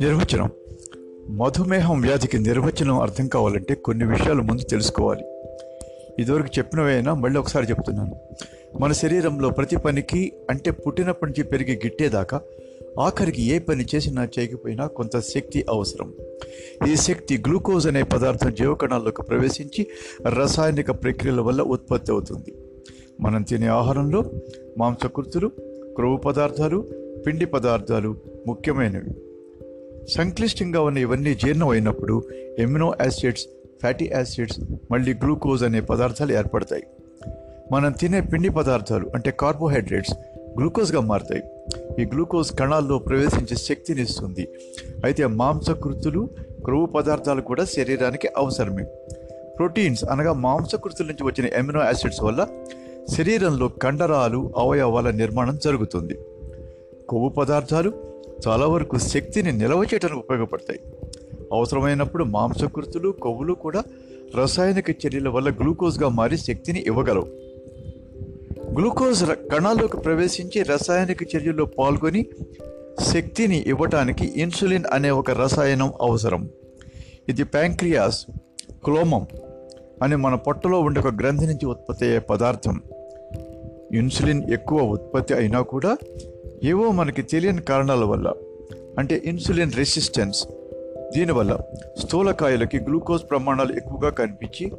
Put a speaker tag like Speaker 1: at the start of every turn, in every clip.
Speaker 1: నిర్వచనం. మధుమేహం వ్యాధికి నిర్వచనం అర్థం కావాలంటే కొన్ని విషయాలు ముందు తెలుసుకోవాలి. ఇదివరకు చెప్పినవైనా మళ్ళీ ఒకసారి చెప్తున్నాను. మన శరీరంలో ప్రతి పనికి అంటే పుట్టినప్పటి నుంచి పెరిగి గిట్టేదాకా ఆఖరికి ఏ పని చేసినా చేయకపోయినా కొంత శక్తి అవసరం. ఈ శక్తి గ్లూకోజ్ అనే పదార్థం జీవకణాల్లోకి ప్రవేశించి రసాయనిక ప్రక్రియల వల్ల ఉత్పత్తి అవుతుంది. మనం తినే ఆహారంలో మాంసకృతులు క్రొవ్వు పదార్థాలు పిండి పదార్థాలు ముఖ్యమైనవి. సంక్లిష్టంగా ఉన్న ఇవన్నీ జీర్ణం అయినప్పుడు ఎమినో యాసిడ్స్ ఫ్యాటీ యాసిడ్స్ మళ్ళీ గ్లూకోజ్ అనే పదార్థాలు ఏర్పడతాయి. మనం తినే పిండి పదార్థాలు అంటే కార్బోహైడ్రేట్స్ గ్లూకోజ్గా మారుతాయి. ఈ గ్లూకోజ్ కణాల్లో ప్రవేశించే శక్తిని ఇస్తుంది. అయితే మాంసకృతులు క్రొవ్వు పదార్థాలు కూడా శరీరానికి అవసరమే. ప్రోటీన్స్ అనగా మాంసకృతుల నుంచి వచ్చిన ఎమినో యాసిడ్స్ వల్ల శరీరంలో కండరాలు అవయవాల నిర్మాణం జరుగుతుంది. కొవ్వు పదార్థాలు చాలా వరకు శక్తిని నిల్వ చేయడానికి ఉపయోగపడతాయి. అవసరమైనప్పుడు మాంసకృతులు కొవ్వులు కూడా రసాయనిక చర్యల వల్ల గ్లూకోజ్గా మారి శక్తిని ఇవ్వగలవు. గ్లూకోజ్ కణాల్లోకి ప్రవేశించి రసాయనిక చర్యల్లో పాల్గొని శక్తిని ఇవ్వటానికి ఇన్సులిన్ అనే ఒక రసాయనం అవసరం. ఇది ప్యాంక్రియాస్ క్లోమం అని మన పొట్టలో ఉండే ఒక గ్రంథి నుంచి ఉత్పత్తి అయ్యే పదార్థం. ఇన్సులిన్ ఎక్కువ ఉత్పత్తి అయినా కూడా ఏవో మనకి తెలియని కారణాల వల్ల అంటే ఇన్సులిన్ రెసిస్టెన్స్ దీనివల్ల స్థూలకాయలకి గ్లూకోజ్ ప్రమాణాలు ఎక్కువగా కనిపించి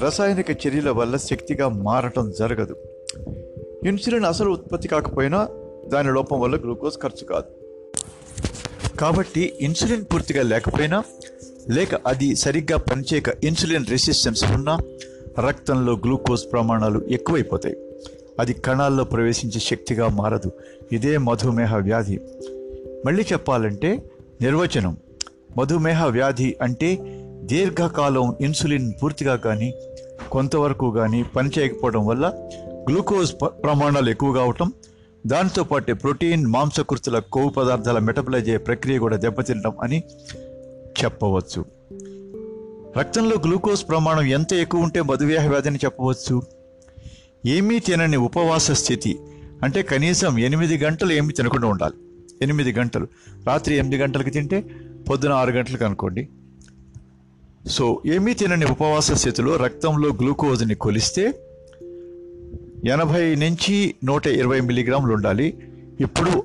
Speaker 1: రసాయనిక చర్యల వల్ల శక్తిగా మారటం జరగదు. ఇన్సులిన్ అసలు ఉత్పత్తి కాకపోయినా దాని లోపం వల్ల గ్లూకోజ్ ఖర్చు కాదు. కాబట్టి ఇన్సులిన్ పూర్తిగా లేకపోయినా లేక అది సరిగ్గా పనిచేయక ఇన్సులిన్ రెసిస్టెన్స్ ఉన్నా రక్తంలో గ్లూకోజ్ ప్రమాణాలు ఎక్కువైపోతాయి. అది కణాల్లో ప్రవేశించే శక్తిగా మారదు. ఇదే మధుమేహ వ్యాధి. మళ్ళీ చెప్పాలంటే నిర్వచనం. మధుమేహ వ్యాధి అంటే దీర్ఘకాలం ఇన్సులిన్ పూర్తిగా కానీ కొంతవరకు కానీ పనిచేయకపోవడం వల్ల గ్లూకోజ్ ప్రమాణాలు ఎక్కువగా అవటం దాంతో పాటు ప్రోటీన్ మాంసకృతుల కొవ్వు పదార్థాల మెటబలైజ్ అయ్యే ప్రక్రియ కూడా దెబ్బతినడం అని చెప్పవచ్చు. రక్తంలో గ్లూకోజ్ ప్రమాణం ఎంత ఎక్కువ ఉంటే మధుమేహ వ్యాధిని చెప్పవచ్చు? ఏమీ తినని ఉపవాస స్థితి అంటే కనీసం ఎనిమిది గంటలు ఏమీ తినకుండా ఉండాలి. ఎనిమిది గంటలు. రాత్రి ఎనిమిది గంటలకు తింటే పొద్దున ఆరు గంటలకు అనుకోండి. సో ఏమీ తినని ఉపవాస స్థితిలో రక్తంలో గ్లూకోజ్ని కొలిస్తే ఎనభై నుంచి నూట ఇరవై మిల్లీగ్రాములు ఉండాలి. ఇప్పుడు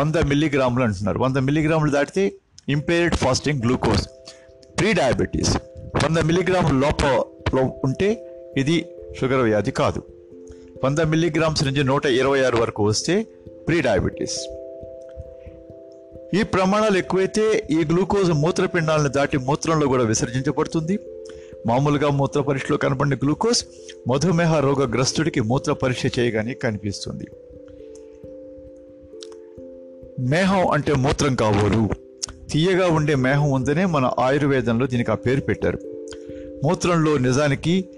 Speaker 1: వంద మిల్లీగ్రాములు అంటున్నారు. వంద మిల్లీగ్రాములు దాటితే impaired fasting glucose pre diabetes వంద మిల్లీగ్రాముల లోపల ఉంటే ఇది షుగర్ వ్యాధి కాదు. వంద మిల్లీగ్రామ్స్ నుంచి నూట ఇరవై ఆరు వరకు వస్తే ప్రీ డయాబెటీస్ ఈ ప్రమాణాలు ఎక్కువైతే ఈ గ్లూకోజ్ మూత్రపిండాలను దాటి మూత్రంలో కూడా విసర్జించబడుతుంది. మామూలుగా మూత్ర పరీక్షలో కనపడిన గ్లూకోజ్ మధుమేహ రోగగ్రస్తుడికి మూత్ర పరీక్ష చేయగానే కనిపిస్తుంది. మేహం అంటే మూత్రం కాబోలు తీయగా ఉండే మేహం ఉందనే మన ఆయుర్వేదంలో దీనికి ఆ పేరు పెట్టారు. మూత్రంలో నిజానికి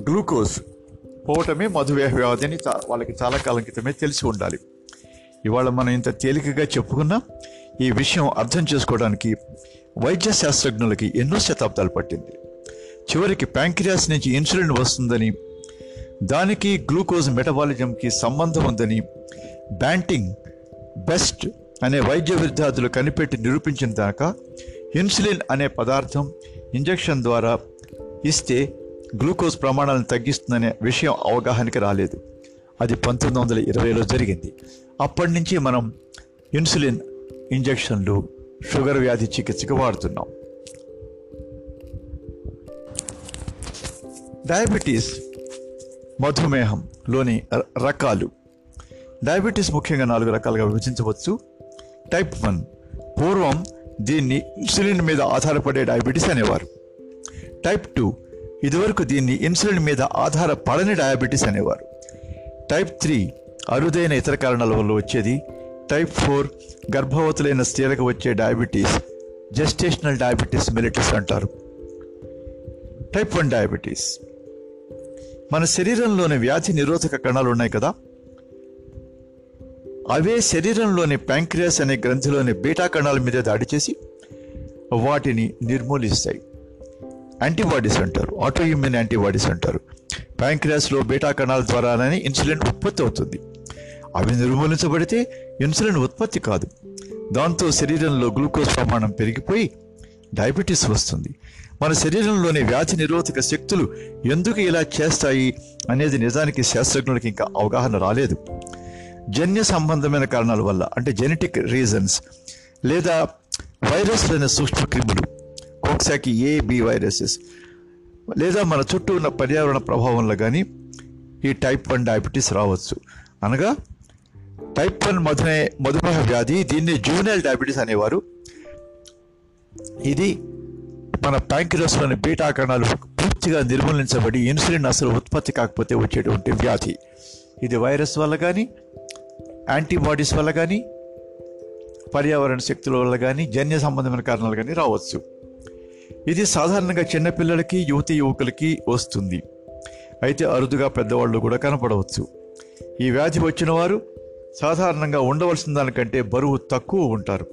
Speaker 1: గ్లూకోజ్ పోవటమే మధుమేహ వ్యాధి అని వాళ్ళకి చాలా కాలం క్రితమే తెలిసి ఉండాలి. ఇవాళ మనం ఇంత తేలికగా చెప్పుకున్నా ఈ విషయం అర్థం చేసుకోవడానికి వైద్య శాస్త్రజ్ఞులకి ఎన్నో శతాబ్దాలు పట్టింది. చివరికి ప్యాంక్రియాస్ నుంచి ఇన్సులిన్ వస్తుందని దానికి గ్లూకోజ్ మెటబాలిజంకి సంబంధం ఉందని బ్యాంటింగ్ బెస్ట్ అనే వైద్య విద్యార్థులు కనిపెట్టి నిరూపించిన దాకా ఇన్సులిన్ అనే పదార్థం ఇంజెక్షన్ ద్వారా ఇస్తే గ్లూకోజ్ ప్రమాణాలను తగ్గిస్తుందనే విషయం అవగాహనకి రాలేదు. అది పంతొమ్మిది వందల ఇరవైలో జరిగింది. అప్పటి నుంచి మనం ఇన్సులిన్ ఇంజెక్షన్లు షుగర్ వ్యాధి చికిత్సకు వాడుతున్నాం. డయాబెటీస్ మధుమేహంలోని రకాలు. డయాబెటీస్ ముఖ్యంగా నాలుగు రకాలుగా విభజించవచ్చు. టైప్ వన్ పూర్వం దీన్ని ఇన్సులిన్ మీద ఆధారపడే డయాబెటీస్ అనేవారు. టైప్ టూ ఇదివరకు దీన్ని ఇన్సులిన్ మీద ఆధారపడని డయాబెటీస్ అనేవారు. టైప్ త్రీ అరుదైన ఇతర కారణాల వల్ల వచ్చేది. టైప్ ఫోర్ గర్భవతులైన స్త్రీలకు వచ్చే డయాబెటీస్ జెస్టేషనల్ డయాబెటీస్ మిలిటస్ అంటారు. Type one diabetes. మన శరీరంలోని వ్యాధి నిరోధక కణాలు ఉన్నాయి కదా? అవే శరీరంలోని ప్యాంక్రియాస్ అనే గ్రంథిలోని బీటా కణాల మీద దాడి చేసి వాటిని నిర్మూలిస్తాయి. యాంటీబాడీస్ అంటారు. ఆటోఇమ్యూన్ యాంటీబాడీస్ అంటారు. ప్యాంక్రియాస్లో బీటా కణాల ద్వారానే ఇన్సులిన్ ఉత్పత్తి అవుతుంది. అవి నిర్మూలించబడితే ఇన్సులిన్ ఉత్పత్తి కాదు. దాంతో శరీరంలో గ్లూకోజ్ ప్రమాణం పెరిగిపోయి డయాబెటీస్ వస్తుంది. మన శరీరంలోని వ్యాధి నిరోధక శక్తులు ఎందుకు ఇలా చేస్తాయి అనేది నిజానికి శాస్త్రజ్ఞులకి ఇంకా అవగాహన రాలేదు. జన్య సంబంధమైన కారణాల వల్ల అంటే జెనెటిక్ రీజన్స్ లేదా వైరస్ అనే సూక్ష్మ క్రిములు కోక్సాకి ఏ బి వైరసెస్ లేదా మన చుట్టూ ఉన్న పర్యావరణ ప్రభావం వల్ల కానీ ఈ టైప్ వన్ డయాబెటీస్ రావచ్చు. అనగా టైప్ వన్ మధునే మధుమేహ వ్యాధి దీన్ని జూనియల్ డయాబెటీస్ అనేవారు. ఇది మన ప్యాంక్రస్లోని బీటా కణాలు పూర్తిగా నిర్మూలించబడి ఇన్సులిన్ అసలు ఉత్పత్తి కాకపోతే వచ్చేటువంటి వ్యాధి. ఇది వైరస్ వల్ల కానీ యాంటీబాడీస్ వల్ల కానీ పర్యావరణ శక్తుల వల్ల కానీ జన్య సంబంధమైన కారణాలు కానీ రావచ్చు. ఇది సాధారణంగా చిన్నపిల్లలకి యువతి యువకులకి వస్తుంది. అయితే అరుదుగా పెద్దవాళ్ళు కూడా కనపడవచ్చు. ఈ వ్యాధి వచ్చిన వారు సాధారణంగా ఉండవలసిన దానికంటే బరువు తక్కువ ఉంటారు.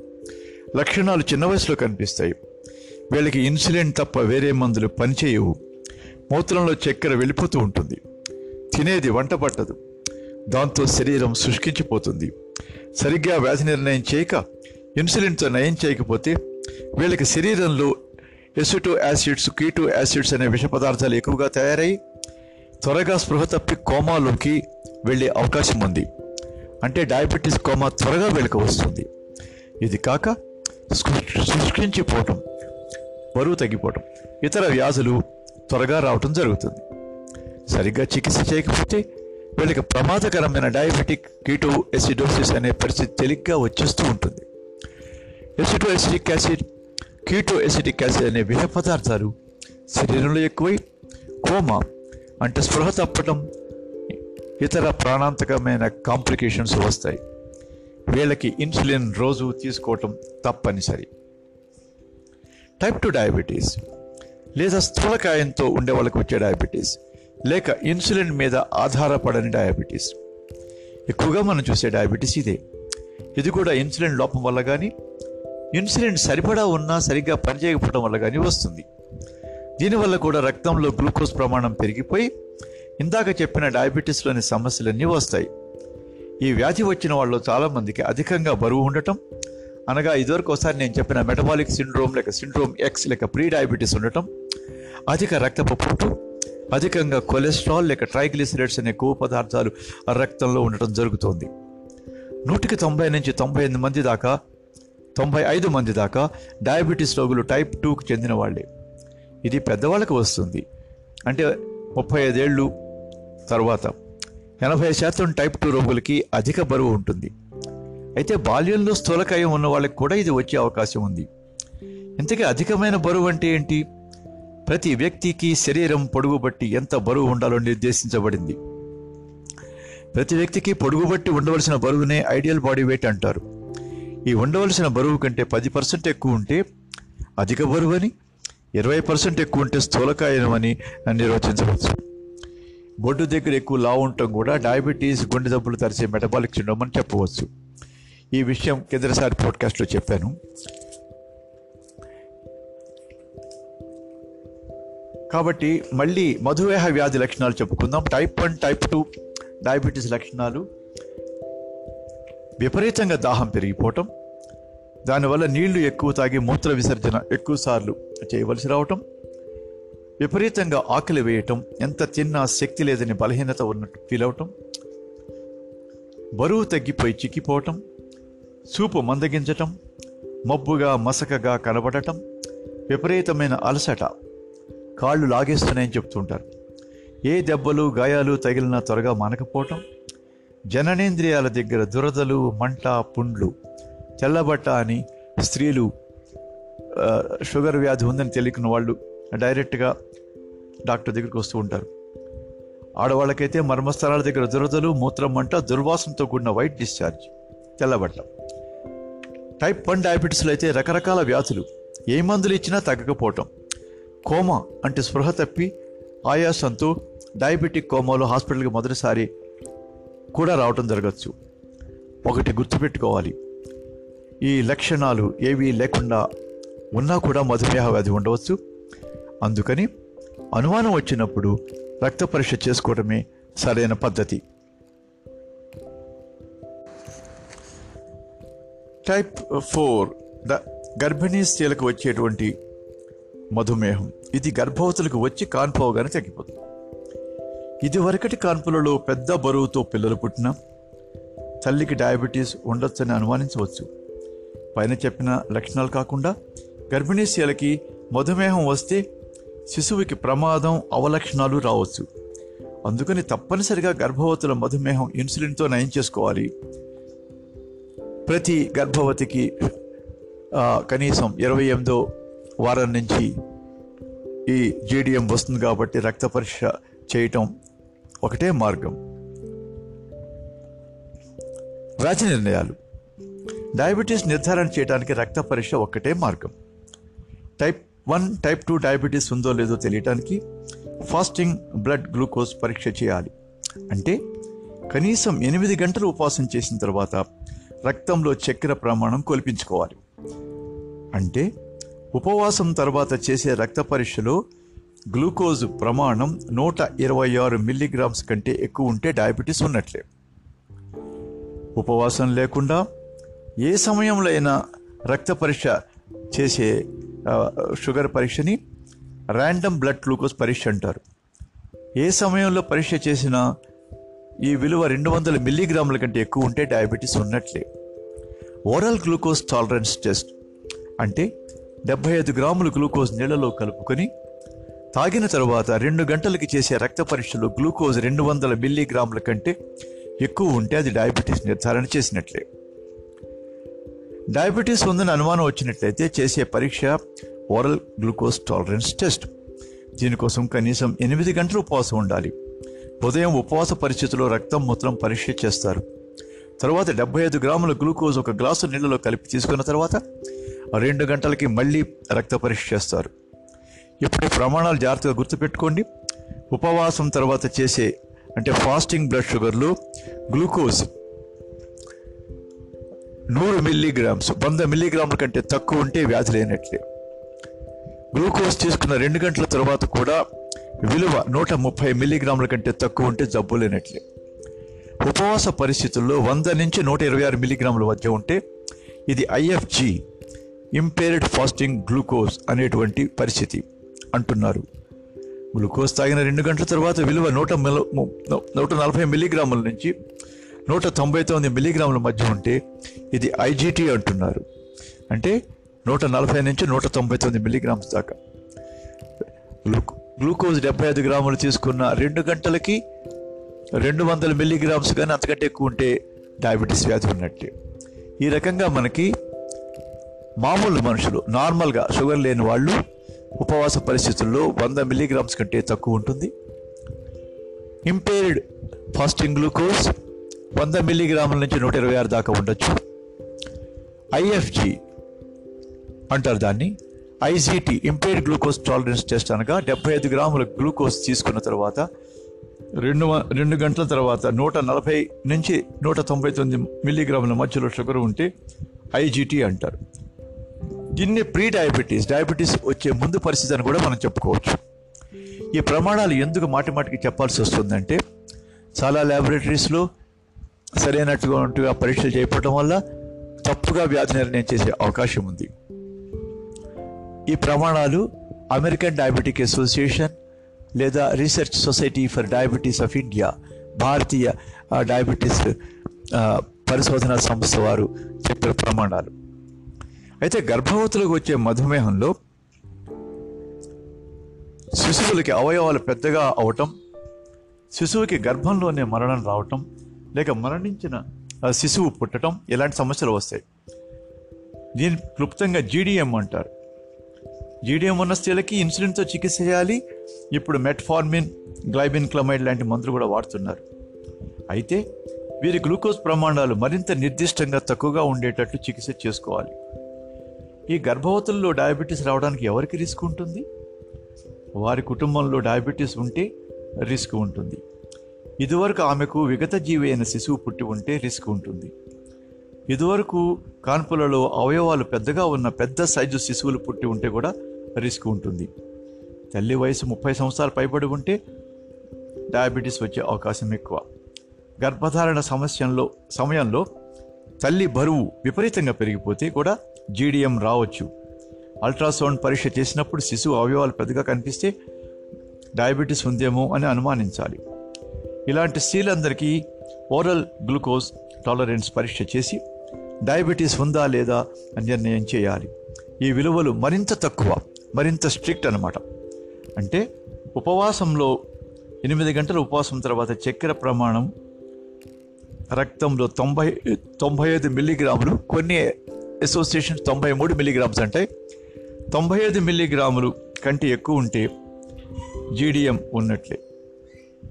Speaker 1: లక్షణాలు చిన్న వయసులో కనిపిస్తాయి. వీళ్ళకి ఇన్సులిన్ తప్ప వేరే మందులు పనిచేయవు. మూత్రంలో చక్కెర వెళ్ళిపోతూ ఉంటుంది. తినేది వంట పట్టదు. దాంతో శరీరం శుష్కించిపోతుంది. సరిగ్గా వ్యాధి నిర్ణయం చేయక ఇన్సులిన్తో నయం చేయకపోతే వీళ్ళకి శరీరంలో ఎసిటో యాసిడ్స్ కీటో యాసిడ్స్ అనే విష పదార్థాలు ఎక్కువగా తయారై త్వరగా స్పృహ తప్పి కోమాలోకి వెళ్ళే అవకాశం ఉంది. అంటే డయాబెటీస్ కోమా త్వరగా వీళ్ళకి వస్తుంది. ఇది కాక శుష్కించిపోవటం బరువు తగ్గిపోవటం ఇతర వ్యాధులు త్వరగా రావటం జరుగుతుంది. సరిగ్గా చికిత్స చేయకపోతే వీళ్ళకి ప్రమాదకరమైన డయాబెటిక్ కీటో ఎసిడోసిస్ అనే పరిస్థితి తేలిగ్గా వచ్చేస్తూ ఉంటుంది. Aceto acidic acid keto acidic acid అనే విష పదార్థాలు శరీరంలో ఎక్కువై కోమా అంటే స్పృహ తప్పటం ఇతర ప్రాణాంతకమైన కాంప్లికేషన్స్ వస్తాయి. వీళ్ళకి ఇన్సులిన్ రోజు తీసుకోవటం తప్పనిసరి. టైప్ టు డయాబెటీస్ లేదా స్థూలకాయంతో ఉండే వాళ్ళకి వచ్చే డయాబెటీస్ లేక ఇన్సులిన్ మీద ఆధారపడని డయాబెటీస్. ఎక్కువగా మనం చూసే డయాబెటీస్ ఇదే. ఇది కూడా ఇన్సులిన్ లోపం వల్ల కానీ ఇన్సులిన్ సరిపడా ఉన్నా సరిగ్గా పనిచేయకపోవడం వల్ల కానీ వస్తుంది. దీనివల్ల కూడా రక్తంలో గ్లూకోజ్ ప్రమాణం పెరిగిపోయి ఇందాక చెప్పిన డయాబెటీస్లోని సమస్యలన్నీ వస్తాయి. ఈ వ్యాధి వచ్చిన వాళ్ళు చాలామందికి అధికంగా బరువు ఉండటం అనగా ఇదివరకు ఒకసారి నేను చెప్పిన మెటబాలిక్ సిండ్రోమ్ లేక సిండ్రోమ్ ఎక్స్ లేక ప్రీ డయాబెటీస్ ఉండటం అధిక రక్తపు పుట్టు అధికంగా కొలెస్ట్రాల్ లేక ట్రైగ్లిసరైడ్స్ అనే కొవ్వు పదార్థాలు రక్తంలో ఉండటం జరుగుతోంది. నూటికి తొంభై నుంచి తొంభై ఎనిమిది మంది దాకా తొంభై ఐదు మంది దాకా డయాబెటీస్ రోగులు టైప్ టూకు చెందిన వాళ్ళే. ఇది పెద్దవాళ్ళకి వస్తుంది. అంటే ముప్పై ఐదేళ్ళు తర్వాత ఎనభై శాతం టైప్ టూ రోగులకి అధిక బరువు ఉంటుంది. అయితే బాల్యంలో స్థూలకాయం ఉన్న వాళ్ళకి కూడా ఇది వచ్చే అవకాశం ఉంది. ఇంతకీ అధికమైన బరువు అంటే ఏంటి? ప్రతి వ్యక్తికి శరీరం పొడుగు బట్టి ఎంత బరువు ఉండాలో నిర్దేశించబడింది. ప్రతి వ్యక్తికి పొడుగు బట్టి ఉండవలసిన బరువునే ఐడియల్ బాడీ వెయిట్ అంటారు. ఈ ఉండవలసిన బరువు కంటే పది పర్సెంట్ ఎక్కువ ఉంటే అధిక బరువు అని ఇరవై పర్సెంట్ ఎక్కువ ఉంటే స్థూలకాయం అని నిర్వచించవచ్చు. బొడ్డు దగ్గర ఎక్కువ లావు ఉండటం కూడా డయాబెటీస్ గుండె జబ్బులు తరిచే మెటబాలిక్ సిండ్రోమ్ అని చెప్పవచ్చు. ఈ విషయం కిందసారి పాడ్కాస్ట్లో చెప్పాను. కాబట్టి మళ్ళీ మధుమేహ వ్యాధి లక్షణాలు చెప్పుకుందాం. Type one type two diabetes లక్షణాలు. విపరీతంగా దాహం పెరిగిపోవటం. దానివల్ల నీళ్ళు ఎక్కువ తాగి మూత్ర విసర్జన ఎక్కువసార్లు చేయవలసి రావటం. విపరీతంగా ఆకలి వేయటం ఎంత తిన్నా శక్తి లేదని బలహీనత ఉన్నట్టు ఫీల్ అవటం. బరువు తగ్గిపోయి చిక్కిపోవటం. చూపు మందగించటం. మబ్బుగా మసకగా కనబడటం. విపరీతమైన అలసట. కాళ్ళు లాగేస్తున్నాయని చెప్తుంటారు. ఏ దెబ్బలు గాయాలు తగిలినా త్వరగా మానకపోవటం జననేంద్రియాల దగ్గర దురదలు మంట పుండ్లు తెల్లబట్ట అని స్త్రీలు షుగర్ వ్యాధి ఉందని తెలియకున్న వాళ్ళు డైరెక్ట్గా డాక్టర్ దగ్గరికి వస్తూ ఉంటారు. ఆడవాళ్ళకైతే మర్మస్థలాల దగ్గర దురదలు మూత్రం మంట దుర్వాసనతో కూడిన వైట్ డిశ్చార్జ్ తెల్లబట్ట. టైప్ వన్ డయాబెటీస్లో అయితే రకరకాల వ్యాధులు ఏ మందులు ఇచ్చినా తగ్గకపోవటం. కోమా అంటే స్పృహ తప్పి ఆయాసంతో డయాబెటిక్ కోమాలో హాస్పిటల్కి మొదటిసారి కూడా రావటం జరగచ్చు. ఒకటి గుర్తుపెట్టుకోవాలి. ఈ లక్షణాలు ఏవీ లేకుండా ఉన్నా కూడా మధుమేహ వ్యాధి ఉండవచ్చు. అందుకని అనుమానం వచ్చినప్పుడు రక్త పరీక్ష చేసుకోవడమే సరైన పద్ధతి. టైప్ ఫోర్ ద గర్భిణీ స్త్రీలకు వచ్చేటువంటి మధుమేహం. ఇది గర్భవతులకు వచ్చి కాన్పోగానే తగ్గిపోతుంది. ఇదివరకటి కాన్పులలో పెద్ద బరువుతో పిల్లలు పుట్టినా తల్లికి డయాబెటీస్ ఉండొచ్చని అనుమానించవచ్చు. పైన చెప్పిన లక్షణాలు కాకుండా గర్భిణీశీలకి మధుమేహం వస్తే శిశువుకి ప్రమాదం అవలక్షణాలు రావచ్చు. అందుకని తప్పనిసరిగా గర్భవతుల మధుమేహం ఇన్సులిన్తో నయం చేసుకోవాలి. ప్రతి గర్భవతికి కనీసం ఇరవై ఎనిమిదో వారం నుంచి ఈ జీడిఎం వస్తుంది కాబట్టి రక్త పరీక్ష చేయటం ఒకటే మార్గం. వ్యాధి నిర్ణయాలు. డయాబెటీస్ నిర్ధారణ చేయడానికి రక్త పరీక్ష ఒక్కటే మార్గం. Type one type two diabetes ఉందో లేదో తెలియటానికి ఫాస్టింగ్ బ్లడ్ గ్లూకోజ్ పరీక్ష చేయాలి. అంటే కనీసం ఎనిమిది గంటలు ఉపవాసం చేసిన తర్వాత రక్తంలో చక్కెర ప్రమాణం కొలిపించుకోవాలి. అంటే ఉపవాసం తర్వాత చేసే రక్త పరీక్షలో గ్లూకోజ్ ప్రమాణం నూట ఇరవై ఆరు మిల్లీగ్రామ్స్ కంటే ఎక్కువ ఉంటే డయాబెటీస్ ఉన్నట్లే. ఉపవాసం లేకుండా ఏ సమయంలో అయినా రక్త పరీక్ష చేసే షుగర్ పరీక్షని ర్యాండమ్ బ్లడ్ గ్లూకోజ్ పరీక్ష అంటారు. ఏ సమయంలో పరీక్ష చేసినా ఈ విలువ రెండు వందల మిల్లీగ్రాముల కంటే ఎక్కువ ఉంటే డయాబెటీస్ ఉన్నట్లే. ఓరల్ గ్లూకోజ్ టాలరెన్స్ టెస్ట్ అంటే డెబ్బై ఐదు గ్రాములు గ్లూకోజ్ నీళ్ళలో కలుపుకొని తాగిన తరువాత రెండు గంటలకి చేసే రక్త పరీక్షలో గ్లూకోజ్ రెండు వందల మిల్లీగ్రాముల కంటే ఎక్కువ ఉంటే అది డయాబెటీస్ నిర్ధారణ చేసినట్లే. డయాబెటీస్ ఉందని అనుమానం వచ్చినట్లయితే చేసే పరీక్ష ఓరల్ గ్లూకోజ్ టాలరెన్స్ టెస్ట్. దీనికోసం కనీసం ఎనిమిది గంటలు ఉపవాసం ఉండాలి. ఉదయం ఉపవాస పరిస్థితిలో రక్తం మూత్రం పరీక్ష చేస్తారు. తర్వాత డెబ్బై ఐదు గ్రాముల గ్లూకోజ్ ఒక గ్లాసు నీళ్ళలో కలిపి తీసుకున్న తర్వాత రెండు గంటలకి మళ్ళీ రక్త పరీక్ష చేస్తారు. ఇప్పుడు ప్రమాణాలు జాగ్రత్తగా గుర్తుపెట్టుకోండి. ఉపవాసం తర్వాత చేసే అంటే ఫాస్టింగ్ బ్లడ్ షుగర్లు గ్లూకోజ్ నూరు మిల్లీగ్రామ్స్ వంద మిల్లీగ్రాముల కంటే తక్కువ ఉంటే వ్యాధి లేనట్లే. గ్లూకోజ్ తీసుకున్న రెండు గంటల తర్వాత కూడా విలువ నూట ముప్పై మిల్లీగ్రాముల కంటే తక్కువ ఉంటే జబ్బు లేనట్లే. ఉపవాస పరిస్థితుల్లో వంద నుంచి నూట ఇరవై ఆరు మిల్లీగ్రాముల మధ్య ఉంటే ఇది ఐఎఫ్జి. ఇంపేర్డ్ ఫాస్టింగ్ గ్లూకోజ్ అనేటువంటి పరిస్థితి అంటున్నారు. గ్లూకోజ్ తాగిన రెండు గంటల తర్వాత విలువ నూట నూట నలభై మిల్లీగ్రాముల నుంచి నూట తొంభై తొమ్మిది మిల్లీగ్రాముల మధ్య ఉంటే ఇది ఐజీటీ అంటున్నారు. అంటే నూట నలభై నుంచి నూట తొంభై తొమ్మిది మిల్లీగ్రామ్స్ దాకా. గ్లూకోజ్ డెబ్బై ఐదు గ్రాములు తీసుకున్న రెండు గంటలకి రెండు వందల మిల్లీగ్రామ్స్ కానీ అంతకంటే ఎక్కువ ఉంటే డయాబెటీస్ వ్యాధి ఉన్నట్టే. ఈ రకంగా మనకి మామూలు మనుషులు నార్మల్గా షుగర్ లేని వాళ్ళు ఉపవాస పరిస్థితుల్లో వంద మిల్లీగ్రామ్స్ కంటే తక్కువ ఉంటుంది. ఇంపేర్డ్ ఫాస్టింగ్ గ్లూకోజ్ వంద మిల్లీగ్రాముల నుంచి నూట ఇరవై ఆరు దాకా ఉండొచ్చు. ఐఎఫ్జి అంటారు దాన్ని. IGT impaired glucose tolerance test అనగా డెబ్బై ఐదు గ్రాముల గ్లూకోజ్ తీసుకున్న తర్వాత రెండు రెండు గంటల తర్వాత నూట నలభై నుంచి నూట తొంభై తొమ్మిది మిల్లీగ్రాముల మధ్యలో షుగర్ ఉంటే ఐజీటీ అంటారు. దీన్ని ప్రీ డయాబెటీస్ డయాబెటీస్ వచ్చే ముందు పరిస్థితి అని కూడా మనం చెప్పుకోవచ్చు. ఈ ప్రమాణాలు ఎందుకు మాటి మాటికి చెప్పాల్సి వస్తుందంటే చాలా ల్యాబొరేటరీస్లో సరైనట్టుగా పరీక్షలు చేయకపోవడం వల్ల తప్పుగా వ్యాధి నిర్ణయం చేసే అవకాశం ఉంది. ఈ ప్రమాణాలు అమెరికన్ డయాబెటిక్ అసోసియేషన్ లేదా research society for diabetes of India Bharatiya diabetes పరిశోధనా సంస్థ వారు చెప్పిన ప్రమాణాలు. అయితే గర్భవతులకు వచ్చే మధుమేహంలో శిశువులకి అవయవాలు పెద్దగా అవటం శిశువుకి గర్భంలోనే మరణం రావటం లేక మరణించిన శిశువు పుట్టడం ఇలాంటి సమస్యలు వస్తాయి. దీని క్లుప్తంగా జీడిఎం అంటారు. జీడిఎం ఉన్న స్త్రీలకి ఇన్సులిన్తో చికిత్స చేయాలి. ఇప్పుడు మెట్ఫార్మిన్ గ్లైబిన్ క్లమైడ్ లాంటి మందులు కూడా వాడుతున్నారు. అయితే వీరి గ్లూకోజ్ ప్రమాణాలు మరింత నిర్దిష్టంగా తక్కువగా ఉండేటట్లు చికిత్స చేసుకోవాలి. ఈ గర్భవతుల్లో డయాబెటీస్ రావడానికి ఎవరికి రిస్క్ ఉంటుంది? వారి కుటుంబంలో డయాబెటీస్ ఉంటే రిస్క్ ఉంటుంది. ఇదివరకు ఆమెకు విగత జీవి అయిన శిశువు పుట్టి ఉంటే రిస్క్ ఉంటుంది. ఇదివరకు కాన్పులలో అవయవాలు పెద్దగా ఉన్న పెద్ద సైజు శిశువులు పుట్టి ఉంటే కూడా రిస్క్ ఉంటుంది. తల్లి వయసు ముప్పై సంవత్సరాలు పైబడి ఉంటే డయాబెటీస్ వచ్చే అవకాశం ఎక్కువ. గర్భధారణ సమస్యల్లో సమయంలో తల్లి బరువు విపరీతంగా పెరిగిపోతే కూడా జీడిఎం రావచ్చు. అల్ట్రాసౌండ్ పరీక్ష చేసినప్పుడు శిశువు అవయవాలు పెద్దగా కనిపిస్తే డయాబెటీస్ ఉందేమో అని అనుమానించాలి. ఇలాంటి స్త్రీలందరికీ ఓరల్ గ్లూకోజ్ టాలరెన్స్ పరీక్ష చేసి డయాబెటీస్ ఉందా లేదా అని నిర్ణయం చేయాలి. ఈ విలువలు మరింత తక్కువ మరింత స్ట్రిక్ట్ అనమాట అంటే ఉపవాసంలో ఎనిమిది గంటల ఉపవాసం తర్వాత చక్కెర ప్రమాణం రక్తంలో తొంభై తొంభై ఐదు మిల్లీగ్రాములు కొన్ని అసోసియేషన్ తొంభై మూడు మిల్లీగ్రామ్స్ అంటాయి తొంభై ఐదు మిల్లీగ్రాములు కంటే ఎక్కువ ఉంటే జీడిఎం ఉన్నట్లే.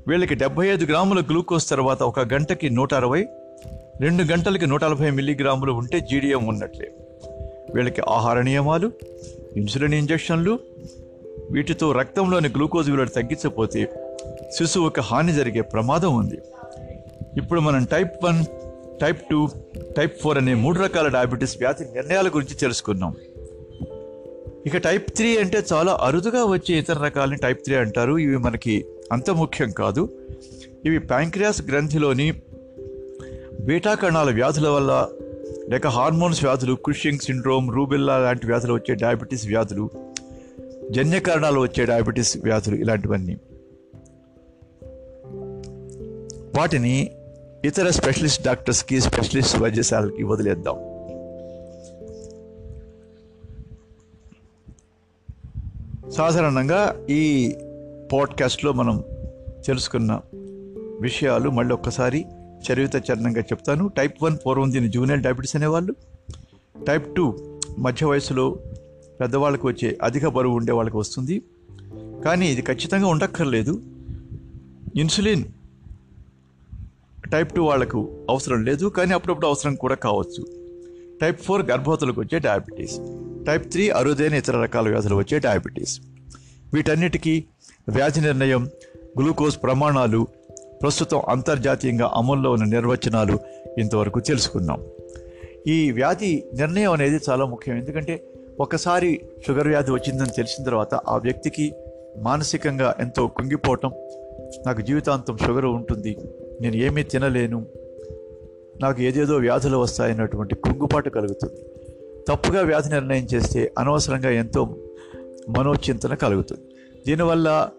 Speaker 1: వీళ్ళకి డెబ్బై ఐదు గ్రాముల గ్లూకోజ్ తర్వాత ఒక గంటకి నూట అరవై రెండు గంటలకి నూట నలభై మిల్లీగ్రాములు ఉంటే జీడిఎం ఉన్నట్లే. వీళ్ళకి ఆహార నియమాలు ఇన్సులిన్ ఇంజెక్షన్లు వీటితో రక్తంలోని గ్లూకోజ్ విలువ తగ్గించకపోతే శిశువుకి హాని జరిగే ప్రమాదం ఉంది. ఇప్పుడు మనం type one type two type four అనే మూడు రకాల డయాబెటీస్ వ్యాధి నిర్ణయాల గురించి తెలుసుకున్నాం ఇక టైప్ త్రీ అంటే చాలా అరుదుగా వచ్చే ఇతర రకాలని టైప్ త్రీ అంటారు. ఇవి మనకి అంత ముఖ్యం కాదు. ఇవి ప్యాంక్రియాస్ గ్రంథిలోని బీటా కణాల వ్యాధుల వల్ల లేక హార్మోన్స్ వ్యాధులు కుషింగ్ సిండ్రోమ్ రూబిల్లా లాంటి వ్యాధులు వచ్చే డయాబెటీస్ వ్యాధులు జన్య కారణాలు వచ్చే డయాబెటీస్ వ్యాధులు ఇలాంటివన్నీ. వాటిని ఇతర స్పెషలిస్ట్ డాక్టర్స్కి స్పెషలిస్ట్ వైద్యశాలకి వదిలేద్దాం. సాధారణంగా ఈ పాడ్కాస్ట్లో మనం తెలుసుకున్న విషయాలు మళ్ళీ ఒక్కసారి చరిత్ర చరణంగా చెప్తాను. టైప్ వన్ పూర్వం దీని జూనియర్ డయాబెటీస్ అనేవాళ్ళు. టైప్ టూ మధ్య వయసులో పెద్దవాళ్ళకి వచ్చే అధిక బరువు ఉండే వాళ్ళకి వస్తుంది. కానీ ఇది ఖచ్చితంగా ఉండక్కర్లేదు. ఇన్సులిన్ టైప్ టూ వాళ్ళకు అవసరం లేదు కానీ అప్పుడప్పుడు అవసరం కూడా కావచ్చు. టైప్ ఫోర్ గర్భవతులకు వచ్చే డయాబెటీస్ టైప్ త్రీ అరుదైన ఇతర రకాల వ్యాధులు వచ్చే డయాబెటీస్ వీటన్నిటికీ వ్యాధి నిర్ణయం గ్లూకోజ్ ప్రమాణాలు ప్రస్తుతం అంతర్జాతీయంగా అమల్లో ఉన్న నిర్వచనాలు ఇంతవరకు తెలుసుకున్నాం. ఈ వ్యాధి నిర్ణయం అనేది చాలా ముఖ్యం. ఎందుకంటే ఒకసారి షుగర్ వ్యాధి వచ్చిందని తెలిసిన తర్వాత ఆ వ్యక్తికి మానసికంగా ఎంతో కుంగిపోవటం నాకు జీవితాంతం షుగర్ ఉంటుంది నేను ఏమీ తినలేను. నాకు ఏదేదో వ్యాధులు వస్తాయన్నటువంటి కుంగుపాటు కలుగుతుంది. తప్పుగా వ్యాధి నిర్ణయం చేస్తే అనవసరంగా ఎంతో మనోచింతన కలుగుతుంది. దీనివల్ల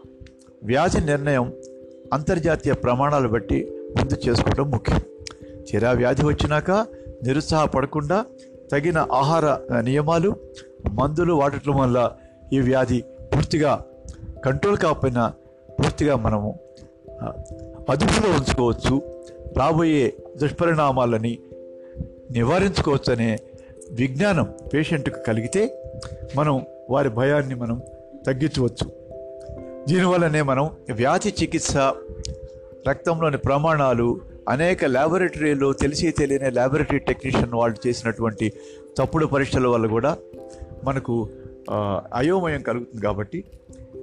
Speaker 1: వ్యాధి నిర్ణయం అంతర్జాతీయ ప్రమాణాలు బట్టి ముందు చేసుకోవడం ముఖ్యం. తీరా వ్యాధి వచ్చినాక నిరుత్సాహపడకుండా తగిన ఆహార నియమాలు మందులు వాడటం వల్ల ఈ వ్యాధి పూర్తిగా కంట్రోల్ కాకపోయినా పూర్తిగా మనము అదుపులో ఉంచుకోవచ్చు. రాబోయే దుష్పరిణామాలని నివారించుకోవచ్చు అనే విజ్ఞానం పేషెంట్కు కలిగితే మనం వారి భయాన్ని మనం తగ్గించవచ్చు. దీనివల్లనే మనం వ్యాధి చికిత్స రక్తంలోని ప్రమాణాలు అనేక ల్యాబొరేటరీలో తెలిసి తెలియని ల్యాబొరేటరీ టెక్నీషియన్ వాళ్ళు చేసినటువంటి తప్పుడు పరీక్షల వల్ల కూడా మనకు అయోమయం కలుగుతుంది కాబట్టి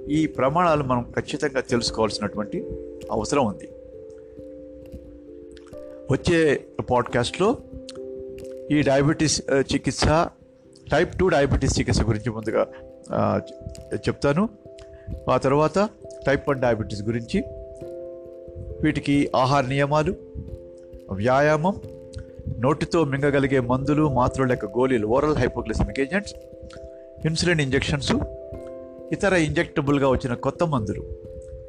Speaker 1: ఈ ప్రమాణాలు మనం ఖచ్చితంగా తెలుసుకోవాల్సినటువంటి అవసరం ఉంది. వచ్చే పాడ్కాస్ట్లో ఈ డయాబెటీస్ చికిత్స టైప్ టూ డయాబెటీస్ చికిత్స గురించి ముందుగా చెప్తాను. ఆ తర్వాత టైప్ వన్ డయాబెటీస్ గురించి వీటికి ఆహార నియమాలు వ్యాయామం నోటితో మింగగలిగే మందులు మాత్రలు లేక గోళీలు oral hypoglycemic agents insulin injections ఇతర ఇంజెక్టబుల్గా వచ్చిన కొత్త మందులు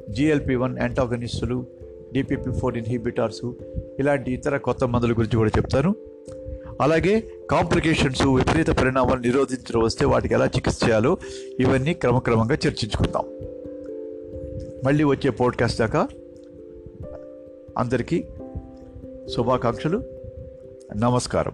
Speaker 1: జిఎల్పి వన్ యాంటాగనిస్టులు డిపిపి ఫోర్ ఇన్హిబిటార్స్ ఇలాంటి ఇతర కొత్త మందుల గురించి కూడా చెప్తాను. అలాగే కాంప్లికేషన్స్ విపరీత పరిణామాలు నిరోధించడం వస్తే వాటికి ఎలా చికిత్స చేయాలో ఇవన్నీ క్రమక్రమంగా చర్చించుకుందాం. మళ్ళీ వచ్చే పోడ్కాస్ట్ దాకా అందరికీ శుభాకాంక్షలు. నమస్కారం.